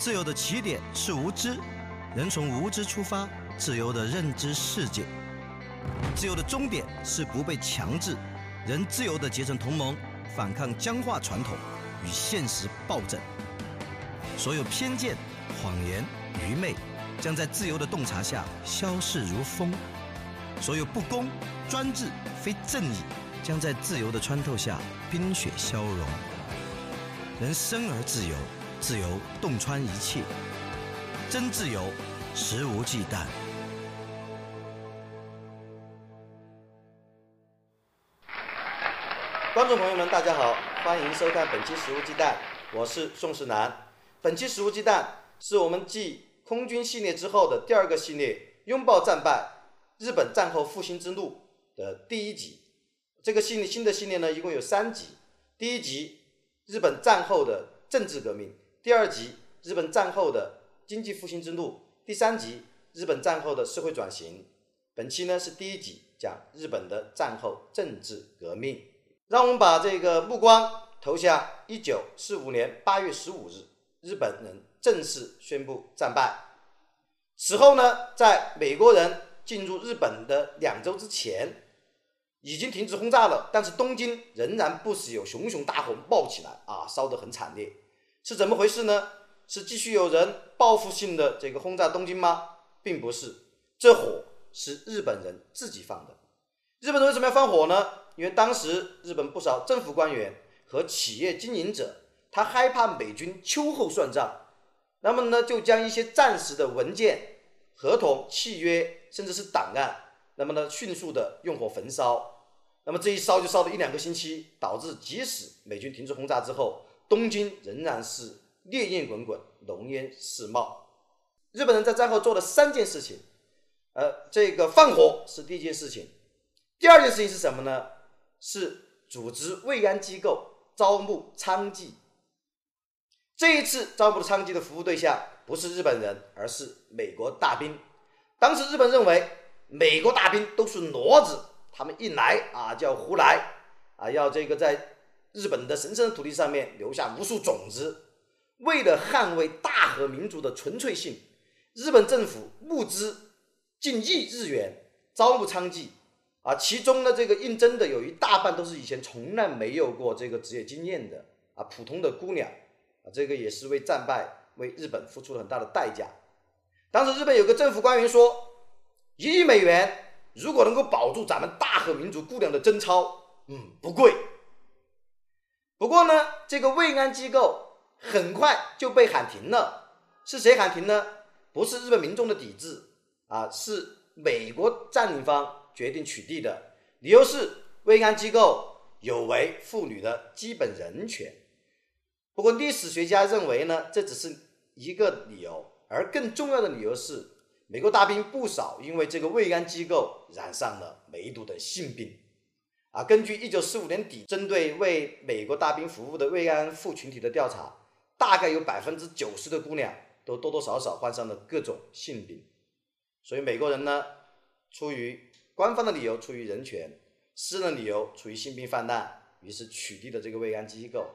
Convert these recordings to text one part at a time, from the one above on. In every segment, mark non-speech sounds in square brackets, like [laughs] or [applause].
自由的起点是无知，人从无知出发，自由的认知世界。自由的终点是不被强制，人自由的结成同盟，反抗僵化传统与现实暴政。所有偏见、谎言、愚昧，将在自由的洞察下消逝如风；所有不公、专制、非正义，将在自由的穿透下冰雪消融。人生而自由，自由洞穿一切，真自由，肆无忌惮。观众朋友们，大家好，欢迎收看本期《食物鸡蛋》，我是宋世南。本期《食物鸡蛋》是我们继空军系列之后的第二个系列——拥抱战败：日本战后复兴之路的第一集。这个系列新的系列呢，一共有三集。第一集：日本战后的政治革命；第二集：日本战后的经济复兴之路；第三集：日本战后的社会转型。本期呢是第一集，讲日本的战后政治革命。让我们把这个目光投向一九四五年八月十五日，日本人正式宣布战败。此后呢，在美国人进入日本的两周之前，已经停止轰炸了，但是东京仍然不时有熊熊大火冒起来，啊，烧得很惨烈。是怎么回事呢？是继续有人报复性的这个轰炸东京吗？并不是，这火是日本人自己放的。日本人为什么要放火呢？因为当时日本不少政府官员和企业经营者，他害怕美军秋后算账，那么呢，就将一些暂时的文件、合同、契约，甚至是档案，那么呢，迅速的用火焚烧。那么这一烧就烧了一两个星期，导致即使美军停止轰炸之后，东京仍然是烈焰滚滚、浓烟四冒。日本人在战后做了三件事情，呃，这个放火是第一件事情，第二件事情是什么呢？是组织慰安机构招募娼妓。这一次招募的娼妓的服务对象不是日本人，而是美国大兵。当时日本认为美国大兵都是骡子，他们一来啊就要胡来啊，要这个在日本的神圣的土地上面留下无数种子。为了捍卫大和民族的纯粹性，日本政府募资近亿日元招募娼妓。啊，其中呢，这个应征的有一大半都是以前从来没有过这个职业经验的啊，普通的姑娘啊，这个也是为战败为日本付出了很大的代价。当时日本有个政府官员说，一亿美元如果能够保住咱们大和民族姑娘的贞操，嗯，不贵。不过呢，这个慰安机构很快就被喊停了。是谁喊停呢？不是日本民众的抵制啊，是美国占领方。决定取缔的理由是慰安机构有违妇女的基本人权。不过历史学家认为呢，这只是一个理由，而更重要的理由是，美国大兵不少因为这个慰安机构染上了梅毒的性病。啊，根据一九四五年底针对为美国大兵服务的慰安妇群体的调查，大概有百分之九十的姑娘都多多少少患上了各种性病。所以美国人呢，出于官方的理由出于人权，私人理由出于性病泛滥，于是取缔了这个慰安机构。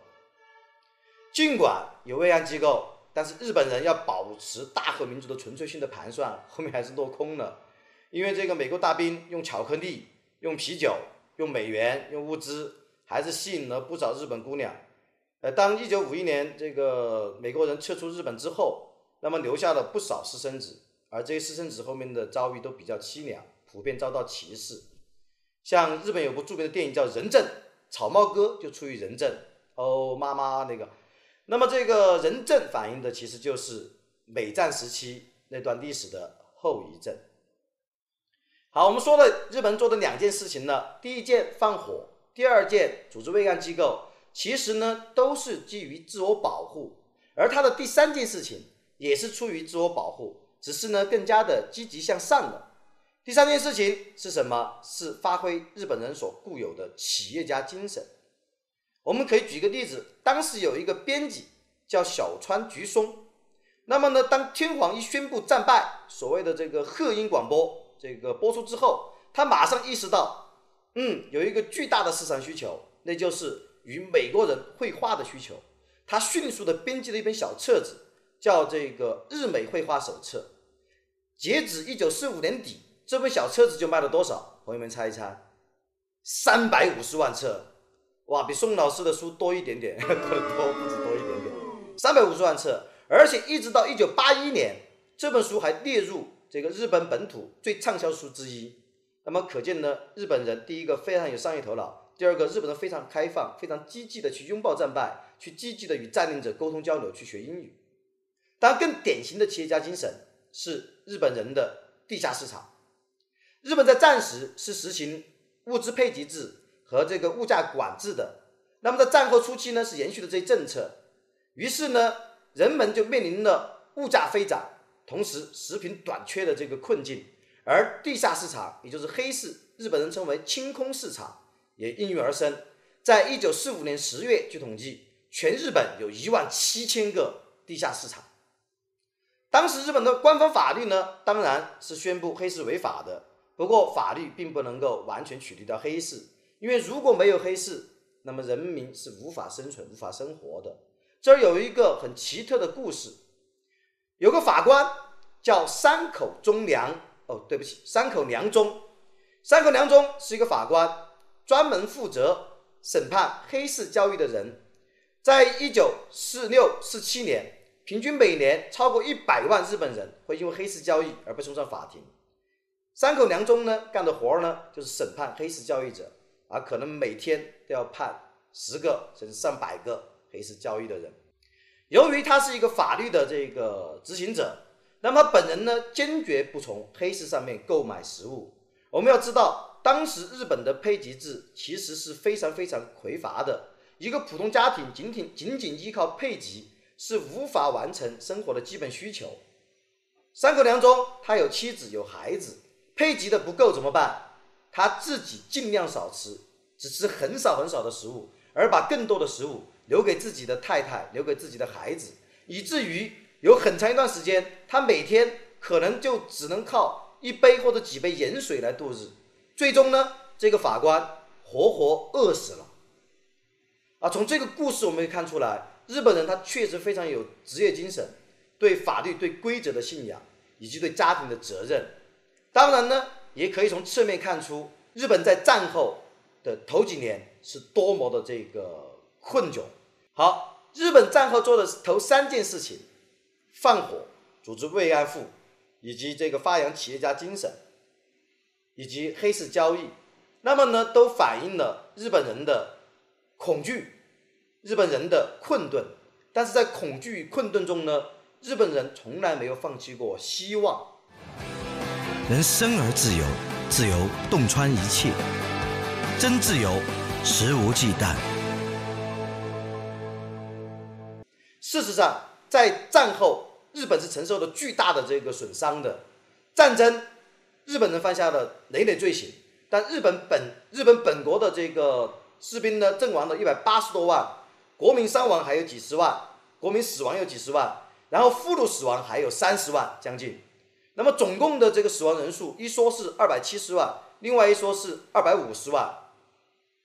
尽管有慰安机构，但是日本人要保持大和民族的纯粹性的盘算，后面还是落空了。因为这个美国大兵用巧克力、用啤酒、用美元、用物资，还是吸引了不少日本姑娘。呃，当一九五一年这个美国人撤出日本之后，那么留下了不少私生子，而这些私生子后面的遭遇都比较凄凉。普遍遭到歧视，像日本有部著名的电影叫《人证》，草帽哥就出于人证哦，妈妈那个，那么这个人证反映的其实就是美战时期那段历史的后遗症。好，我们说了日本做的两件事情呢，第一件放火，第二件组织慰安机构，其实呢都是基于自我保护，而他的第三件事情也是出于自我保护，只是呢更加的积极向上了。第三件事情是什么？是发挥日本人所固有的企业家精神。我们可以举个例子，当时有一个编辑叫小川菊松。那么呢，当天皇一宣布战败，所谓的这个贺音广播这个播出之后，他马上意识到，嗯，有一个巨大的市场需求，那就是与美国人绘画的需求。他迅速的编辑了一本小册子，叫这个《日美绘画手册》。截止一九四五年底，这本小册子就卖了多少？朋友们猜一猜，三百五十万册，哇，比宋老师的书多一点点，[laughs] 多得多，不止多一点点，三百五十万册，而且一直到一九八一年，这本书还列入这个日本本土最畅销书之一。那么可见呢，日本人第一个非常有商业头脑，第二个日本人非常开放，非常积极的去拥抱战败，去积极的与占领者沟通交流，去学英语。当然，更典型的企业家精神。是日本人的地下市场。日本在战时是实行物资配给制和这个物价管制的。那么在战后初期呢，是延续了这些政策。于是呢，人们就面临了物价飞涨，同时食品短缺的这个困境。而地下市场，也就是黑市，日本人称为清空市场，也应运而生。在一九四五年十月，据统计，全日本有一万七千个地下市场。当时日本的官方法律呢，当然是宣布黑市违法的。不过法律并不能够完全取缔掉黑市，因为如果没有黑市，那么人民是无法生存、无法生活的。这儿有一个很奇特的故事，有个法官叫山口忠良。哦，对不起，山口良忠。山口良忠是一个法官，专门负责审判黑市交易的人。在一九四六、四七年。平均每年超过一百万日本人会因为黑市交易而被送上法庭。山口良忠呢干的活儿呢就是审判黑市交易者，啊，可能每天都要判十个甚至上百个黑市交易的人。由于他是一个法律的这个执行者，那么本人呢坚决不从黑市上面购买食物。我们要知道，当时日本的配给制其实是非常非常匮乏的，一个普通家庭仅仅仅仅依靠配给。是无法完成生活的基本需求。山口良中他有妻子有孩子，配给的不够怎么办？他自己尽量少吃，只吃很少很少的食物，而把更多的食物留给自己的太太，留给自己的孩子，以至于有很长一段时间，他每天可能就只能靠一杯或者几杯盐水来度日。最终呢，这个法官活活饿死了。啊，从这个故事我们可以看出来。日本人他确实非常有职业精神，对法律、对规则的信仰，以及对家庭的责任。当然呢，也可以从侧面看出，日本在战后的头几年是多么的这个困窘。好，日本战后做的头三件事情：放火、组织慰安妇，以及这个发扬企业家精神，以及黑市交易。那么呢，都反映了日本人的恐惧。日本人的困顿，但是在恐惧与困顿中呢，日本人从来没有放弃过希望。人生而自由，自由洞穿一切，真自由，肆无忌惮。事实上，在战后，日本是承受了巨大的这个损伤的。战争，日本人犯下了累累罪行，但日本本日本本国的这个士兵呢，阵亡了一百八十多万。国民伤亡还有几十万，国民死亡有几十万，然后俘虏死亡还有三十万将近，那么总共的这个死亡人数一说是二百七十万，另外一说是二百五十万，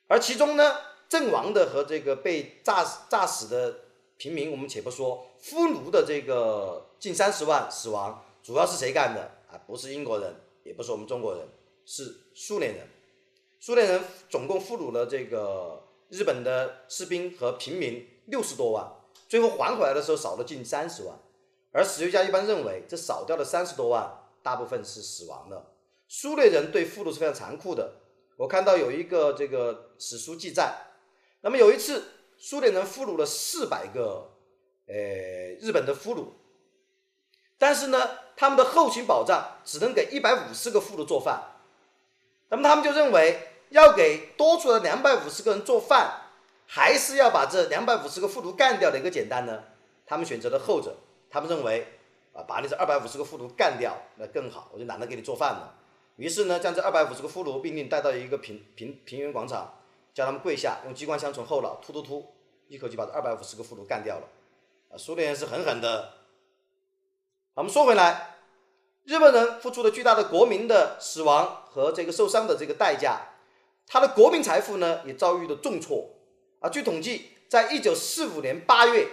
而其中呢阵亡的和这个被炸炸死的平民我们且不说，俘虏的这个近三十万死亡，主要是谁干的啊？不是英国人，也不是我们中国人，是苏联人，苏联人总共俘虏了这个。日本的士兵和平民六十多万，最后还回来的时候少了近三十万，而史学家一般认为，这少掉的三十多万大部分是死亡的。苏联人对俘虏是非常残酷的。我看到有一个这个史书记载，那么有一次苏联人俘虏了四百个呃日本的俘虏，但是呢，他们的后勤保障只能给一百五十个俘虏做饭，那么他们就认为。要给多出的两百五十个人做饭，还是要把这两百五十个俘虏干掉的一个简单呢？他们选择了后者。他们认为，啊，把你这二百五十个俘虏干掉那更好，我就懒得给你做饭了。于是呢，将这二百五十个俘虏命令带到一个平平平原广场，叫他们跪下，用机关枪从后脑突突突，一口气把这二百五十个俘虏干掉了。啊，苏联人是狠狠的。我们说回来，日本人付出了巨大的国民的死亡和这个受伤的这个代价。他的国民财富呢也遭遇了重挫啊！据统计，在一九四五年八月，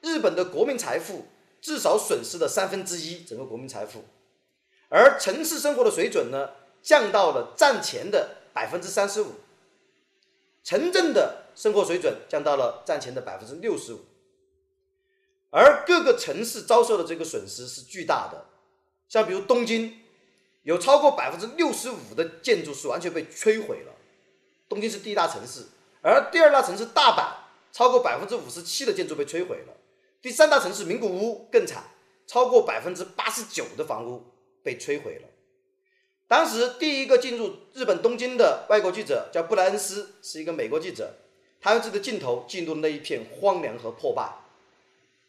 日本的国民财富至少损失了三分之一整个国民财富，而城市生活的水准呢，降到了战前的百分之三十五，城镇的生活水准降到了战前的百分之六十五，而各个城市遭受的这个损失是巨大的，像比如东京，有超过百分之六十五的建筑是完全被摧毁了，东京是第一大城市，而第二大城市大阪，超过百分之五十七的建筑被摧毁了，第三大城市名古屋更惨，超过百分之八十九的房屋被摧毁了。当时第一个进入日本东京的外国记者叫布莱恩斯，是一个美国记者。他用自己的镜头记录那一片荒凉和破败。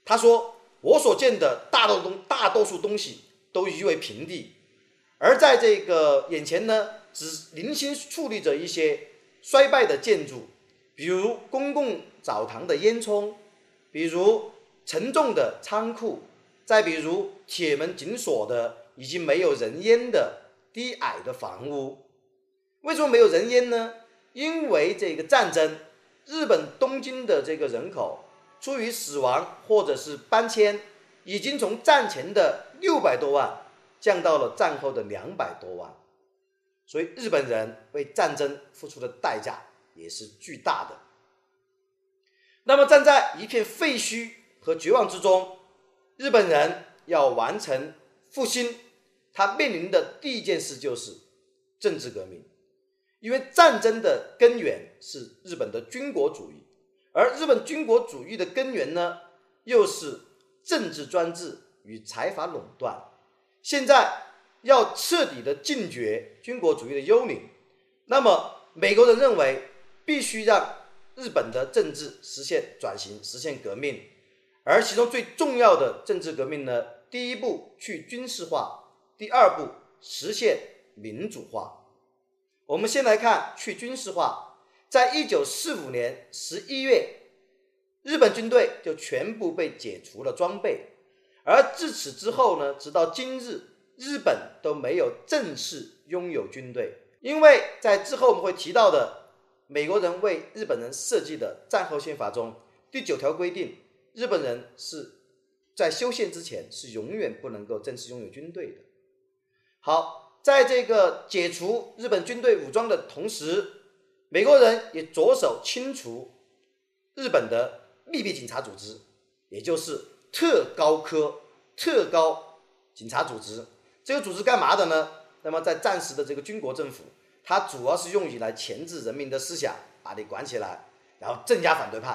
他说：“我所见的大多东大多数东西都夷为平地，而在这个眼前呢，只零星矗立着一些衰败的建筑，比如公共澡堂的烟囱，比如沉重的仓库，再比如铁门紧锁的已经没有人烟的。”低矮的房屋，为什么没有人烟呢？因为这个战争，日本东京的这个人口，出于死亡或者是搬迁，已经从战前的六百多万降到了战后的两百多万，所以日本人为战争付出的代价也是巨大的。那么站在一片废墟和绝望之中，日本人要完成复兴。他面临的第一件事就是政治革命，因为战争的根源是日本的军国主义，而日本军国主义的根源呢，又是政治专制与财阀垄断。现在要彻底的禁绝军国主义的幽灵，那么美国人认为必须让日本的政治实现转型，实现革命，而其中最重要的政治革命呢，第一步去军事化。第二步实现民主化。我们先来看去军事化。在一九四五年十一月，日本军队就全部被解除了装备。而自此之后呢，直到今日，日本都没有正式拥有军队。因为在之后我们会提到的美国人为日本人设计的战后宪法中，第九条规定，日本人是在修宪之前是永远不能够正式拥有军队的。好，在这个解除日本军队武装的同时，美国人也着手清除日本的秘密警察组织，也就是特高科特高警察组织。这个组织干嘛的呢？那么在战时的这个军国政府，它主要是用于来钳制人民的思想，把你管起来，然后镇压反对派，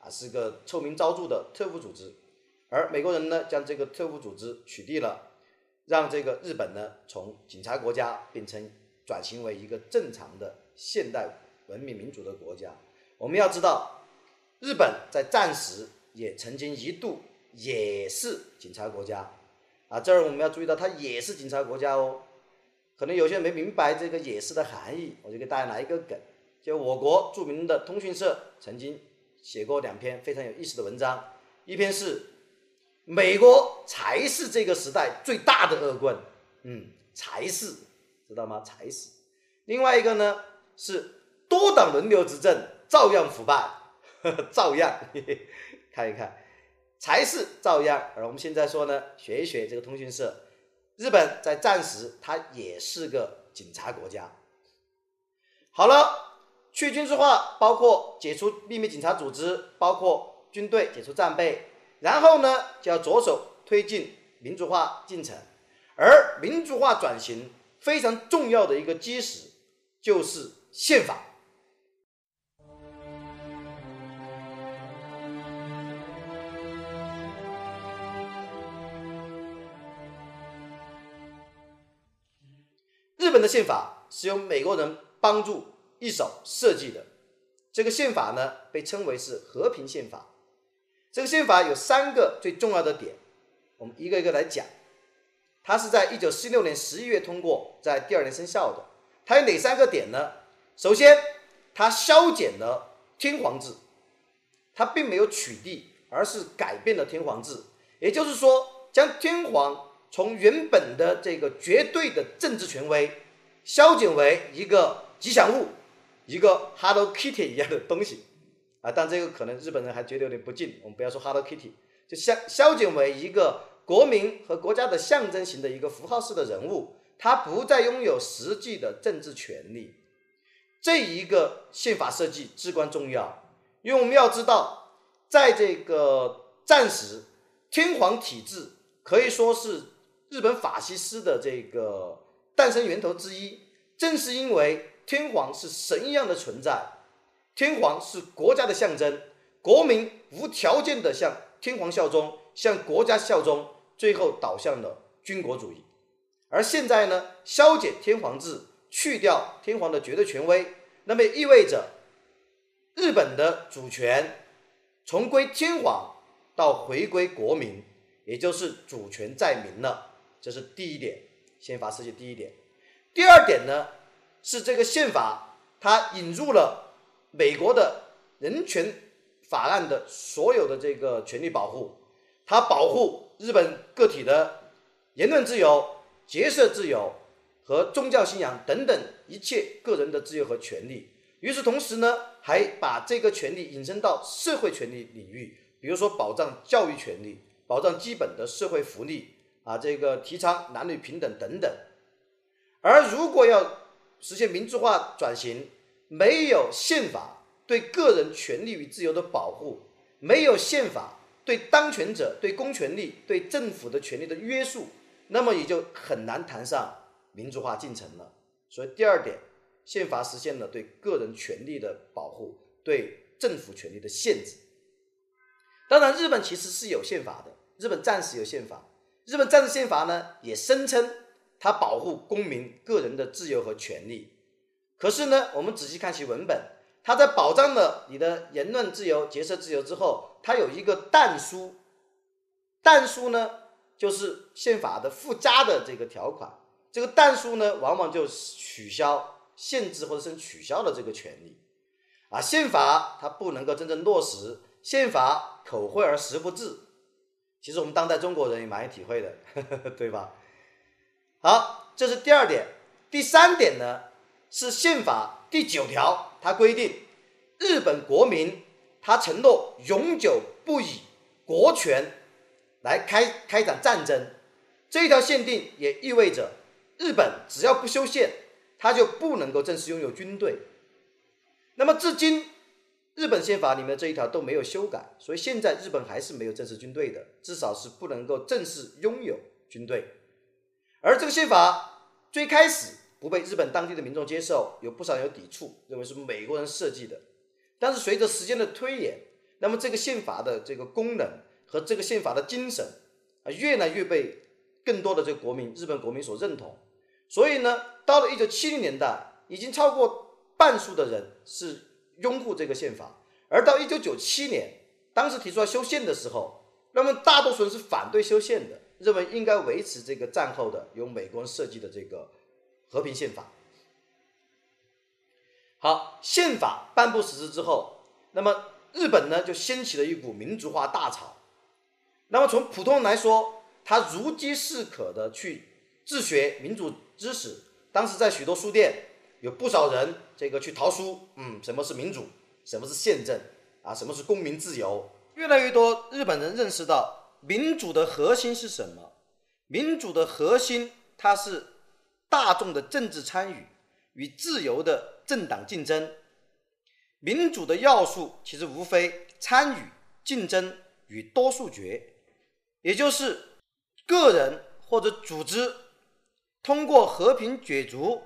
啊，是个臭名昭著的特务组织。而美国人呢，将这个特务组织取缔了。让这个日本呢，从警察国家变成转型为一个正常的现代文明民主的国家。我们要知道，日本在战时也曾经一度也是警察国家啊。这儿我们要注意到，它也是警察国家哦。可能有些人没明白这个“也是”的含义，我就给大家来一个梗：就我国著名的通讯社曾经写过两篇非常有意思的文章，一篇是。美国才是这个时代最大的恶棍，嗯，才是，知道吗？才是。另外一个呢是多党轮流执政，照样腐败，[laughs] 照样，[laughs] 看一看，才是照样。而我们现在说呢，学一学这个通讯社，日本在战时它也是个警察国家。好了，去军事化包括解除秘密警察组织，包括军队解除战备。然后呢，就要着手推进民主化进程，而民主化转型非常重要的一个基石就是宪法。日本的宪法是由美国人帮助一手设计的，这个宪法呢被称为是和平宪法。这个宪法有三个最重要的点，我们一个一个来讲。它是在一九四六年十一月通过，在第二年生效的。它有哪三个点呢？首先，它削减了天皇制，它并没有取缔，而是改变了天皇制。也就是说，将天皇从原本的这个绝对的政治权威，削减为一个吉祥物，一个 Hello Kitty 一样的东西。啊，但这个可能日本人还觉得有点不敬。我们不要说 Hello Kitty，就消消减为一个国民和国家的象征型的一个符号式的人物，他不再拥有实际的政治权利。这一个宪法设计至关重要，因为我们要知道，在这个战时，天皇体制可以说是日本法西斯的这个诞生源头之一。正是因为天皇是神一样的存在，天皇是国家的象征，国民无条件的向天皇效忠，向国家效忠，最后导向了军国主义。而现在呢，消解天皇制。去掉天皇的绝对权威，那么意味着日本的主权从归天皇到回归国民，也就是主权在民了。这是第一点，宪法世界第一点。第二点呢，是这个宪法它引入了美国的人权法案的所有的这个权利保护，它保护日本个体的言论自由、结社自由。和宗教信仰等等一切个人的自由和权利。与此同时呢，还把这个权利引申到社会权利领域，比如说保障教育权利、保障基本的社会福利啊，这个提倡男女平等等等。而如果要实现民主化转型，没有宪法对个人权利与自由的保护，没有宪法对当权者、对公权力、对政府的权利的约束，那么也就很难谈上。民主化进程了，所以第二点，宪法实现了对个人权利的保护，对政府权力的限制。当然，日本其实是有宪法的，日本暂时有宪法，日本战时宪法呢也声称它保护公民个人的自由和权利。可是呢，我们仔细看其文本，它在保障了你的言论自由、结社自由之后，它有一个但书，但书呢就是宪法的附加的这个条款。这个但书呢，往往就取消、限制或者是取消了这个权利，啊，宪法它不能够真正落实，宪法口惠而实不至。其实我们当代中国人也蛮有体会的，呵 [laughs] 呵对吧？好，这是第二点。第三点呢，是宪法第九条，它规定日本国民他承诺永久不以国权来开开展战争。这一条限定也意味着。日本只要不修宪，他就不能够正式拥有军队。那么至今，日本宪法里面这一条都没有修改，所以现在日本还是没有正式军队的，至少是不能够正式拥有军队。而这个宪法最开始不被日本当地的民众接受，有不少人有抵触，认为是美国人设计的。但是随着时间的推演，那么这个宪法的这个功能和这个宪法的精神啊，越来越被。更多的这个国民，日本国民所认同，所以呢，到了一九七零年代，已经超过半数的人是拥护这个宪法，而到一九九七年，当时提出来修宪的时候，那么大多数人是反对修宪的，认为应该维持这个战后的由美国人设计的这个和平宪法。好，宪法颁布实施之后，那么日本呢就掀起了一股民主化大潮，那么从普通人来说。他如饥似渴的去自学民主知识，当时在许多书店有不少人这个去淘书，嗯，什么是民主，什么是宪政啊，什么是公民自由，越来越多日本人认识到民主的核心是什么？民主的核心它是大众的政治参与与自由的政党竞争，民主的要素其实无非参与、竞争与多数决，也就是。个人或者组织通过和平角逐，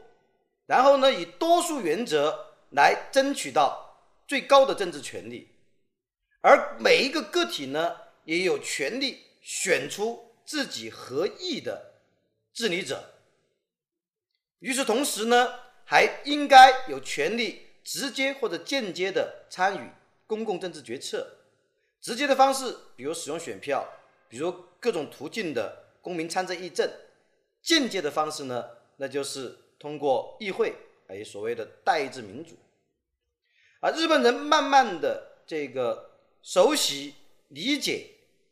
然后呢以多数原则来争取到最高的政治权利，而每一个个体呢也有权利选出自己合意的治理者。与此同时呢，还应该有权利直接或者间接的参与公共政治决策。直接的方式，比如使用选票，比如。各种途径的公民参政议政，间接的方式呢，那就是通过议会，哎，所谓的代制民主。啊，日本人慢慢的这个熟悉理解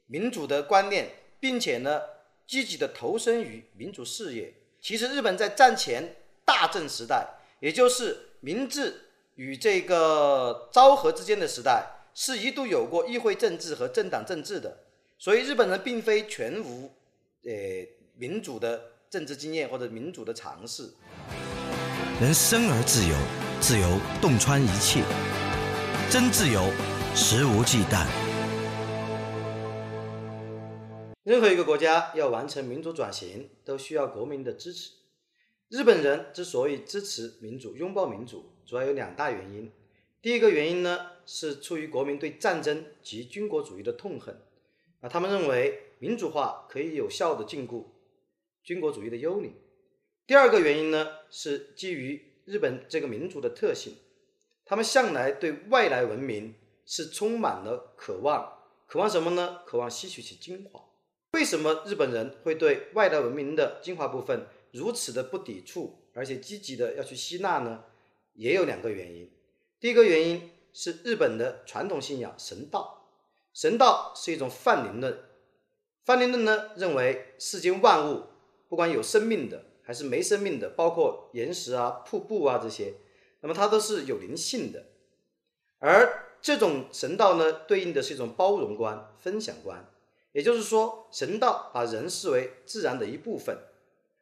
民主的观念，并且呢，积极的投身于民主事业。其实，日本在战前大正时代，也就是明治与这个昭和之间的时代，是一度有过议会政治和政党政治的。所以日本人并非全无呃民主的政治经验或者民主的尝试。人生而自由，自由洞穿一切，真自由，肆无忌惮。任何一个国家要完成民主转型，都需要国民的支持。日本人之所以支持民主、拥抱民主，主要有两大原因。第一个原因呢，是出于国民对战争及军国主义的痛恨。啊，他们认为民主化可以有效的禁锢军国主义的幽灵。第二个原因呢，是基于日本这个民族的特性，他们向来对外来文明是充满了渴望，渴望什么呢？渴望吸取其精华。为什么日本人会对外来文明的精华部分如此的不抵触，而且积极的要去吸纳呢？也有两个原因。第一个原因是日本的传统信仰神道，神道是一种泛灵论。泛灵论呢，认为世间万物，不管有生命的还是没生命的，包括岩石啊、瀑布啊这些，那么它都是有灵性的。而这种神道呢，对应的是一种包容观、分享观。也就是说，神道把人视为自然的一部分，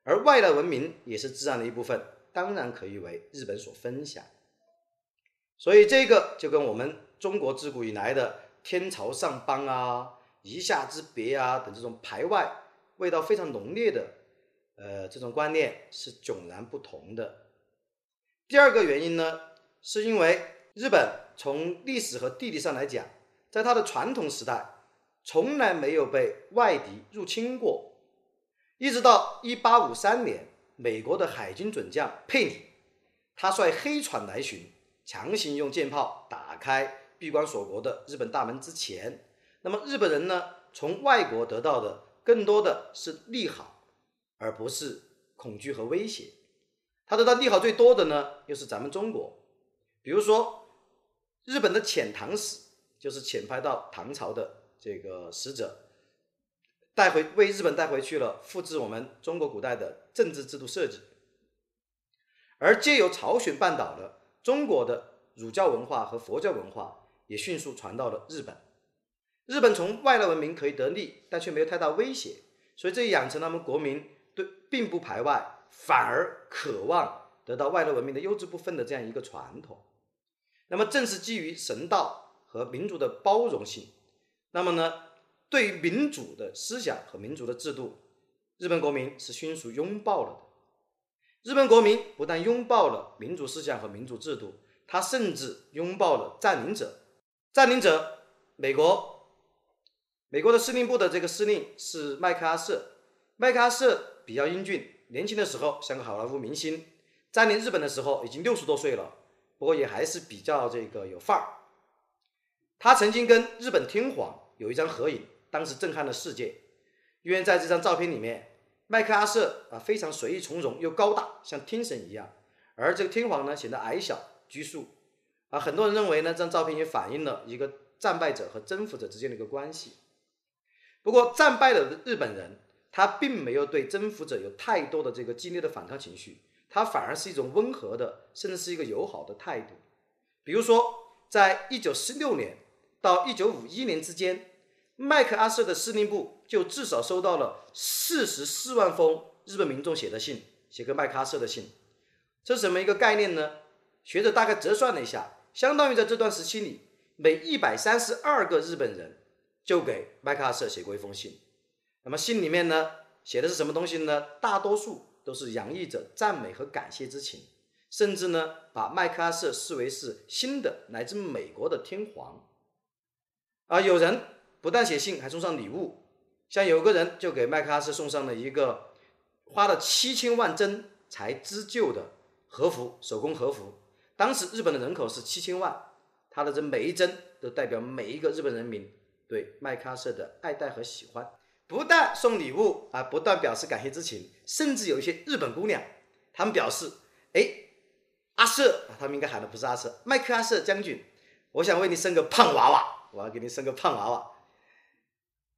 而外来文明也是自然的一部分，当然可以为日本所分享。所以这个就跟我们中国自古以来的天朝上邦啊、夷夏之别啊等这种排外、味道非常浓烈的，呃，这种观念是迥然不同的。第二个原因呢，是因为日本从历史和地理上来讲，在它的传统时代。从来没有被外敌入侵过，一直到一八五三年，美国的海军准将佩里，他率黑船来寻，强行用舰炮打开闭关锁国的日本大门之前，那么日本人呢，从外国得到的更多的是利好，而不是恐惧和威胁。他得到利好最多的呢，又是咱们中国，比如说日本的遣唐使，就是遣派到唐朝的。这个使者带回为日本带回去了复制我们中国古代的政治制度设计，而借由朝鲜半岛的中国的儒教文化和佛教文化也迅速传到了日本。日本从外来文明可以得利，但却没有太大威胁，所以这养成他们国民对并不排外，反而渴望得到外来文明的优质部分的这样一个传统。那么正是基于神道和民族的包容性。那么呢，对于民主的思想和民主的制度，日本国民是迅速拥抱了的。日本国民不但拥抱了民主思想和民主制度，他甚至拥抱了占领者。占领者，美国，美国的司令部的这个司令是麦克阿瑟。麦克阿瑟比较英俊，年轻的时候像个好莱坞明星，占领日本的时候已经六十多岁了，不过也还是比较这个有范儿。他曾经跟日本天皇。有一张合影，当时震撼了世界。因为在这张照片里面，麦克阿瑟啊非常随意从容又高大，像天神一样，而这个天皇呢显得矮小拘束。啊，很多人认为呢，这张照片也反映了一个战败者和征服者之间的一个关系。不过，战败的日本人他并没有对征服者有太多的这个激烈的反抗情绪，他反而是一种温和的，甚至是一个友好的态度。比如说，在一九四六年到一九五一年之间。麦克阿瑟的司令部就至少收到了四十四万封日本民众写的信，写给麦克阿瑟的信。这是什么一个概念呢？学者大概折算了一下，相当于在这段时期里，每一百三十二个日本人就给麦克阿瑟写过一封信。那么信里面呢，写的是什么东西呢？大多数都是洋溢着赞美和感谢之情，甚至呢，把麦克阿瑟视为是新的来自美国的天皇。啊，有人。不但写信，还送上礼物。像有个人就给麦克阿瑟送上了一个花了七千万针才织就的和服，手工和服。当时日本的人口是七千万，他的这每一针都代表每一个日本人民对麦克阿瑟的爱戴和喜欢。不但送礼物啊，不断表示感谢之情，甚至有一些日本姑娘，他们表示：“哎，阿瑟，他们应该喊的不是阿瑟，麦克阿瑟将军，我想为你生个胖娃娃，我要给你生个胖娃娃。”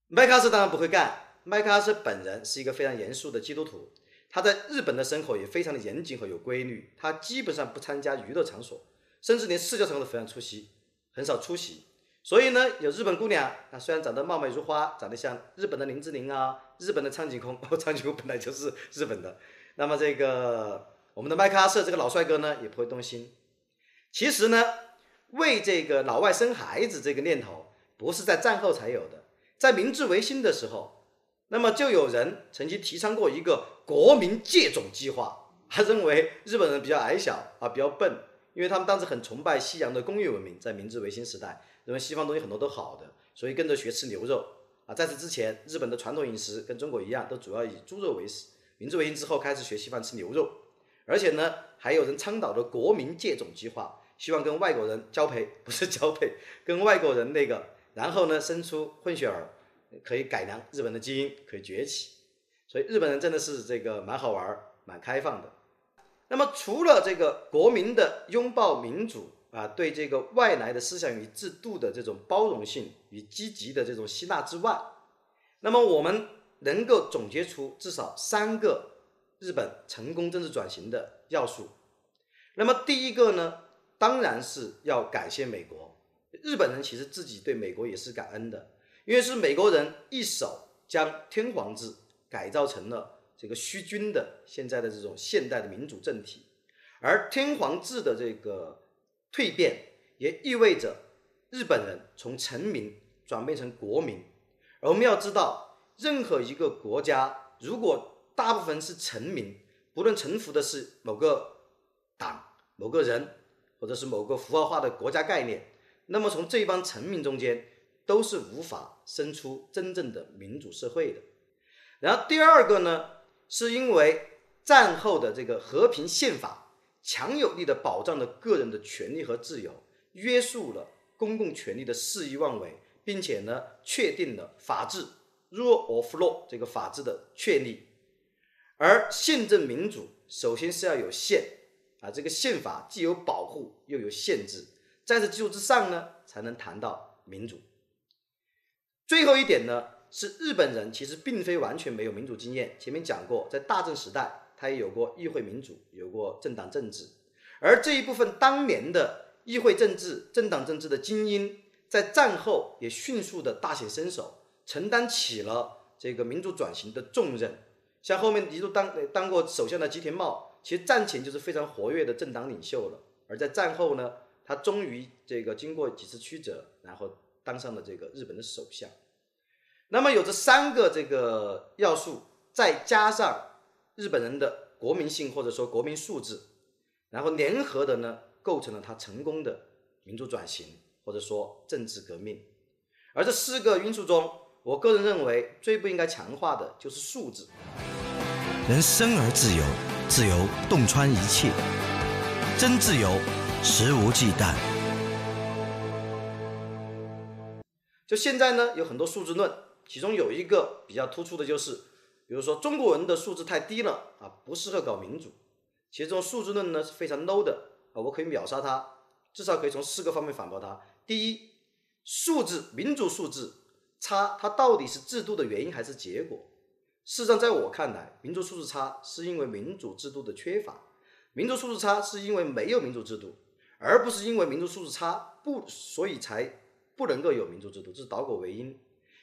麦克阿瑟当然不会干。麦克阿瑟本人是一个非常严肃的基督徒，他在日本的生活也非常的严谨和有规律。他基本上不参加娱乐场所，甚至连社交场合都非常出席，很少出席。所以呢，有日本姑娘她，虽然长得貌美如花，长得像日本的林志玲啊，日本的苍井空，[laughs] 苍井空本来就是日本的。那么这个我们的麦克阿瑟这个老帅哥呢，也不会动心。其实呢，为这个老外生孩子这个念头，不是在战后才有的，在明治维新的时候，那么就有人曾经提倡过一个国民借种计划，他认为日本人比较矮小啊，比较笨，因为他们当时很崇拜西洋的工业文明，在明治维新时代。认为西方东西很多都好的，所以跟着学吃牛肉啊。在此之前，日本的传统饮食跟中国一样，都主要以猪肉为食。明治维新之后，开始学西方吃牛肉，而且呢，还有人倡导的国民借种计划，希望跟外国人交配，不是交配，[laughs] 跟外国人那个，然后呢，生出混血儿，可以改良日本的基因，可以崛起。所以日本人真的是这个蛮好玩，蛮开放的。那么除了这个国民的拥抱民主。啊，对这个外来的思想与制度的这种包容性与积极的这种吸纳之外，那么我们能够总结出至少三个日本成功政治转型的要素。那么第一个呢，当然是要感谢美国。日本人其实自己对美国也是感恩的，因为是美国人一手将天皇制改造成了这个虚君的现在的这种现代的民主政体，而天皇制的这个。蜕变也意味着日本人从臣民转变成国民，而我们要知道，任何一个国家如果大部分是臣民，不论臣服的是某个党、某个人，或者是某个符号化的国家概念，那么从这帮臣民中间都是无法生出真正的民主社会的。然后第二个呢，是因为战后的这个和平宪法。强有力的保障了个人的权利和自由，约束了公共权力的肆意妄为，并且呢，确定了法治 （rule of law） 这个法治的确立。而宪政民主首先是要有宪啊，这个宪法既有保护又有限制，在这基础之上呢，才能谈到民主。最后一点呢，是日本人其实并非完全没有民主经验。前面讲过，在大正时代。他也有过议会民主，有过政党政治，而这一部分当年的议会政治、政党政治的精英，在战后也迅速的大显身手，承担起了这个民主转型的重任。像后面一度当当过首相的吉田茂，其实战前就是非常活跃的政党领袖了，而在战后呢，他终于这个经过几次曲折，然后当上了这个日本的首相。那么有这三个这个要素，再加上。日本人的国民性或者说国民素质，然后联合的呢，构成了他成功的民主转型或者说政治革命。而这四个因素中，我个人认为最不应该强化的就是素质。人生而自由，自由洞穿一切，真自由，肆无忌惮。就现在呢，有很多数字论，其中有一个比较突出的就是。比如说中国人的素质太低了啊，不适合搞民主。其实这种素质论呢是非常 low 的啊，我可以秒杀它，至少可以从四个方面反驳它。第一，素质民主素质差，它到底是制度的原因还是结果？事实上，在我看来，民主素质差是因为民主制度的缺乏，民主素质差是因为没有民主制度，而不是因为民主素质差不所以才不能够有民主制度，这是倒果为因。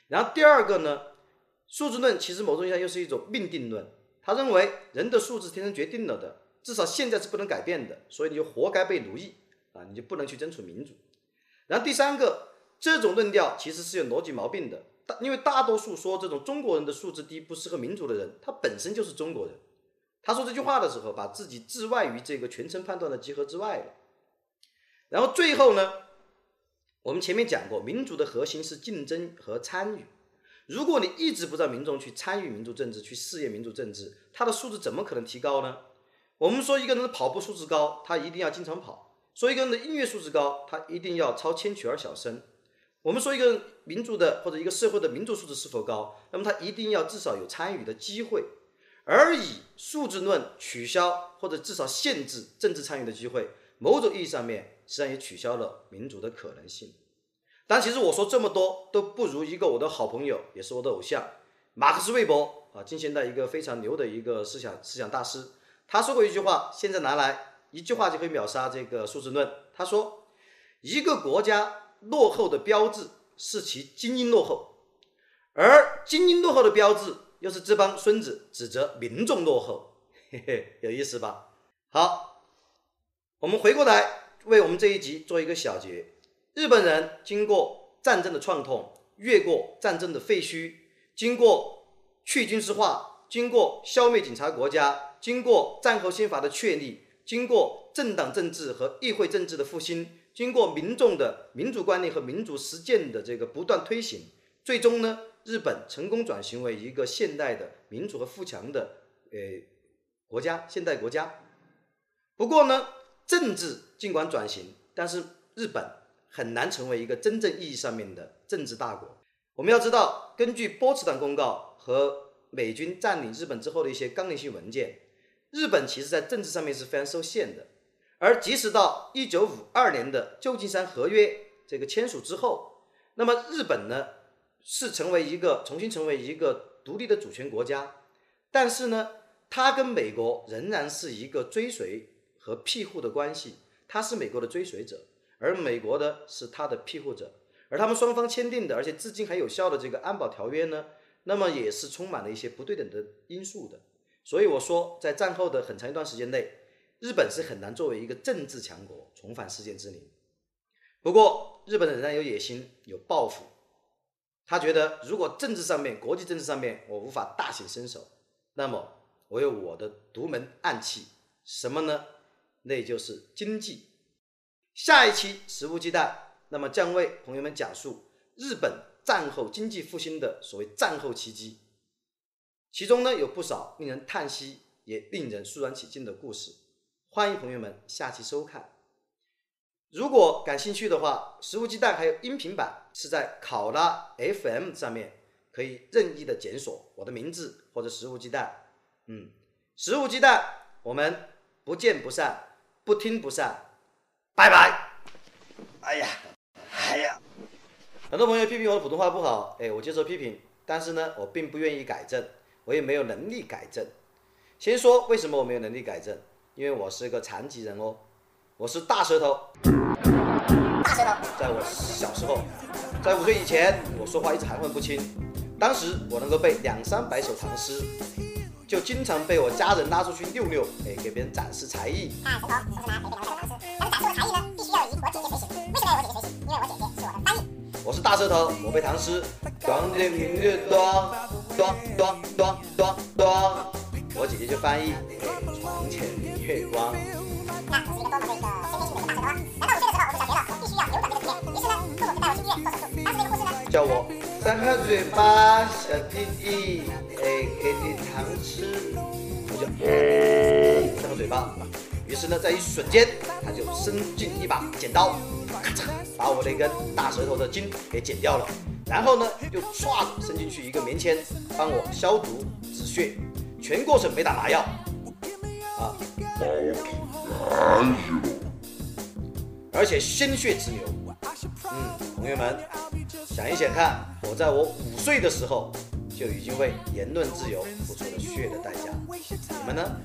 然后第二个呢？素质论其实某种意义上又是一种命定论，他认为人的素质天生决定了的，至少现在是不能改变的，所以你就活该被奴役啊，你就不能去争取民主。然后第三个，这种论调其实是有逻辑毛病的，因为大多数说这种中国人的素质低不适合民主的人，他本身就是中国人。他说这句话的时候，把自己置外于这个全程判断的集合之外了。然后最后呢，我们前面讲过，民主的核心是竞争和参与。如果你一直不让民众去参与民主政治，去试验民主政治，他的素质怎么可能提高呢？我们说一个人的跑步素质高，他一定要经常跑；说一个人的音乐素质高，他一定要超千曲而小声。我们说一个民主的或者一个社会的民主素质是否高，那么他一定要至少有参与的机会。而以素质论取消或者至少限制政治参与的机会，某种意义上面实际上也取消了民主的可能性。但其实我说这么多都不如一个我的好朋友，也是我的偶像，马克思韦伯啊，近现代一个非常牛的一个思想思想大师。他说过一句话，现在拿来一句话就可以秒杀这个素质论。他说，一个国家落后的标志是其精英落后，而精英落后的标志又是这帮孙子指责民众落后，嘿嘿，有意思吧？好，我们回过来为我们这一集做一个小结。日本人经过战争的创痛，越过战争的废墟，经过去军事化，经过消灭警察国家，经过战后宪法的确立，经过政党政治和议会政治的复兴。经过民众的民主观念和民主实践的这个不断推行，最终呢，日本成功转型为一个现代的民主和富强的呃国家，现代国家。不过呢，政治尽管转型，但是日本很难成为一个真正意义上面的政治大国。我们要知道，根据波茨坦公告和美军占领日本之后的一些纲领性文件，日本其实在政治上面是非常受限的。而即使到一九五二年的旧金山合约这个签署之后，那么日本呢是成为一个重新成为一个独立的主权国家，但是呢，它跟美国仍然是一个追随和庇护的关系，它是美国的追随者，而美国呢是它的庇护者，而他们双方签订的，而且至今还有效的这个安保条约呢，那么也是充满了一些不对等的因素的，所以我说，在战后的很长一段时间内。日本是很难作为一个政治强国重返世界之林。不过，日本仍然有野心、有抱负。他觉得，如果政治上面、国际政治上面我无法大显身手，那么我有我的独门暗器，什么呢？那就是经济。下一期食物鸡蛋，那么将为朋友们讲述日本战后经济复兴的所谓战后奇迹，其中呢有不少令人叹息也令人肃然起敬的故事。欢迎朋友们下期收看。如果感兴趣的话，食物鸡蛋还有音频版是在考拉 FM 上面可以任意的检索我的名字或者食物鸡蛋。嗯，食物鸡蛋，我们不见不散，不听不散，拜拜。哎呀，哎呀，很多朋友批评我的普通话不好，哎，我接受批评，但是呢，我并不愿意改正，我也没有能力改正。先说为什么我没有能力改正。因为我是一个残疾人哦，我是大舌头。大舌头，在我小时候，在五岁以前，我说话一直含混不清。当时我能够背两三百首唐诗，就经常被我家人拉出去溜溜，哎，给别人展示才艺。大舌头，我是拿给别人背唐诗，但是展示的才艺呢，必须要以我姐姐随行。为什么要我姐姐随行？因为我姐姐是我的翻译。我是大舌头，我背唐诗。当天明月光，光光光光光，我姐姐就翻译。床前明月光。那我是一个多么的一个先天性的一个大舌头啊！难道我睡的时候我不想学了，我必须要扭转这个局面？于是呢，父母就带我去医院做手术。当时那个护士呢，叫我张开嘴巴，小弟弟，哎，给你糖吃。我就张开嘴巴，于是呢，在一瞬间，他就伸进一把剪刀，咔嚓，把我那根大舌头的筋给剪掉了。然后呢，又唰伸进去一个棉签，帮我消毒止血，全过程没打麻药。啊，而且鲜血直流。嗯，朋友们，想一想看，我在我五岁的时候就已经为言论自由付出了血的代价，你们呢？